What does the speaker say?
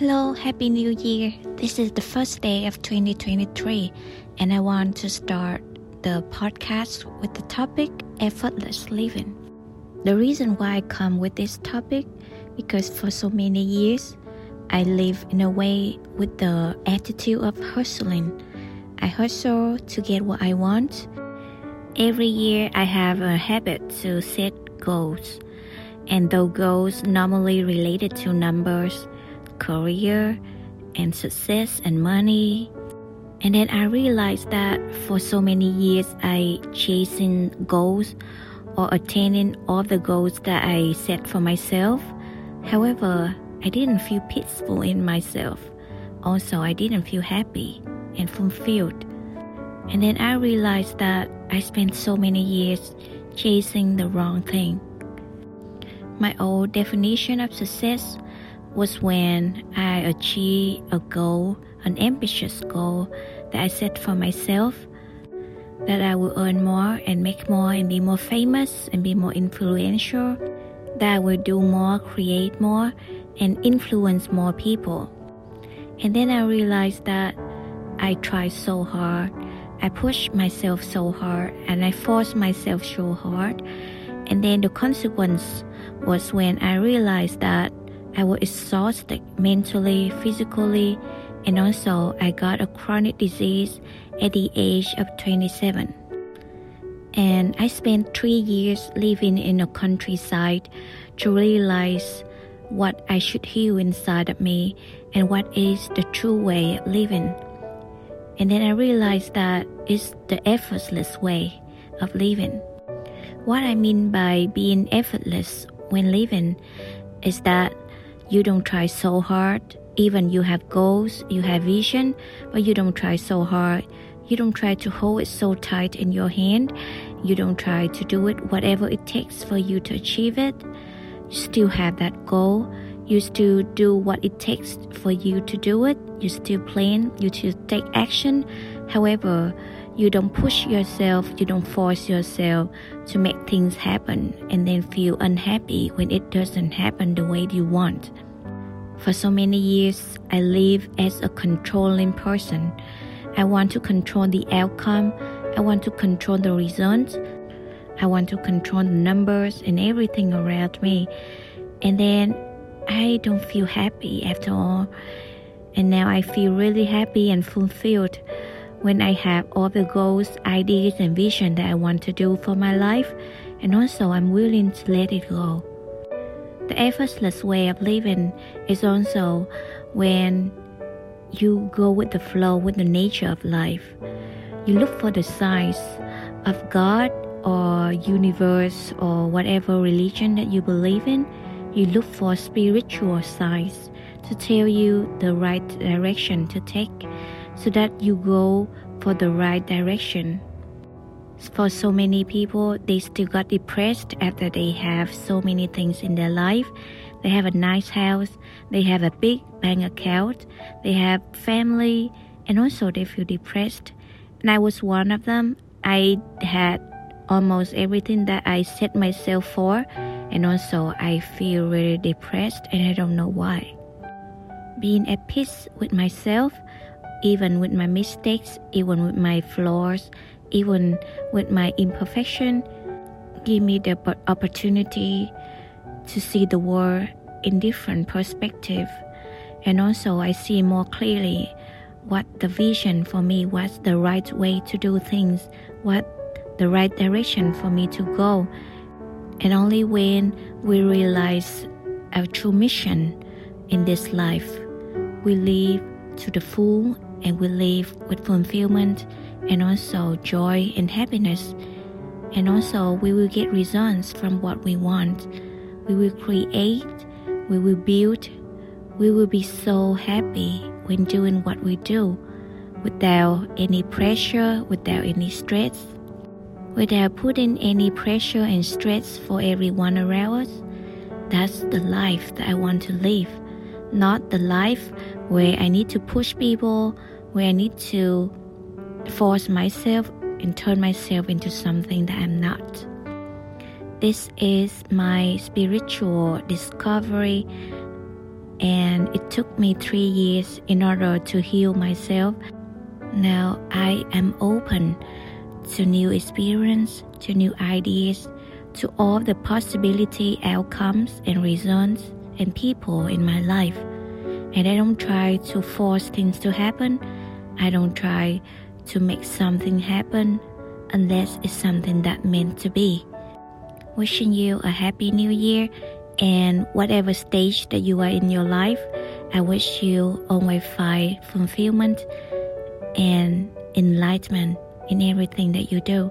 Hello, Happy New Year. This is the first day of 2023, and I want to start the podcast with the topic effortless living. The reason why I come with this topic because for so many years I live in a way with the attitude of hustling. I hustle to get what I want. Every year I have a habit to set goals, and those goals normally related to numbers career and success and money. And then I realized that for so many years I chasing goals or attaining all the goals that I set for myself. However, I didn't feel peaceful in myself. Also, I didn't feel happy and fulfilled. And then I realized that I spent so many years chasing the wrong thing. My old definition of success was when I achieved a goal, an ambitious goal that I set for myself that I will earn more and make more and be more famous and be more influential, that I will do more, create more, and influence more people. And then I realized that I tried so hard, I pushed myself so hard, and I forced myself so hard. And then the consequence was when I realized that I was exhausted mentally, physically, and also I got a chronic disease at the age of 27. And I spent three years living in a countryside to realize what I should heal inside of me and what is the true way of living. And then I realized that it's the effortless way of living. What I mean by being effortless when living is that you don't try so hard. Even you have goals, you have vision, but you don't try so hard. You don't try to hold it so tight in your hand. You don't try to do it whatever it takes for you to achieve it. You still have that goal. You still do what it takes for you to do it. You still plan. You still take action. However, you don't push yourself, you don't force yourself to make things happen and then feel unhappy when it doesn't happen the way you want. For so many years, I live as a controlling person. I want to control the outcome, I want to control the results, I want to control the numbers and everything around me. And then I don't feel happy after all. And now I feel really happy and fulfilled when I have all the goals, ideas, and vision that I want to do for my life, and also I'm willing to let it go. The effortless way of living is also when you go with the flow with the nature of life. You look for the signs of God or universe or whatever religion that you believe in. You look for spiritual signs to tell you the right direction to take so that you go for the right direction. For so many people, they still got depressed after they have so many things in their life. They have a nice house, they have a big bank account, they have family, and also they feel depressed. And I was one of them. I had almost everything that I set myself for, and also I feel really depressed, and I don't know why. Being at peace with myself even with my mistakes, even with my flaws, even with my imperfection, give me the opportunity to see the world in different perspective. And also I see more clearly what the vision for me was the right way to do things, what the right direction for me to go. And only when we realize our true mission in this life, we live to the full and we live with fulfillment and also joy and happiness. And also, we will get results from what we want. We will create, we will build, we will be so happy when doing what we do without any pressure, without any stress, without putting any pressure and stress for everyone around us. That's the life that I want to live, not the life where I need to push people, where I need to force myself and turn myself into something that I'm not. This is my spiritual discovery and it took me three years in order to heal myself. Now I am open to new experience, to new ideas, to all the possibility outcomes and results and people in my life. And I don't try to force things to happen. I don't try to make something happen unless it's something that meant to be. Wishing you a happy new year and whatever stage that you are in your life, I wish you always find fulfillment and enlightenment in everything that you do.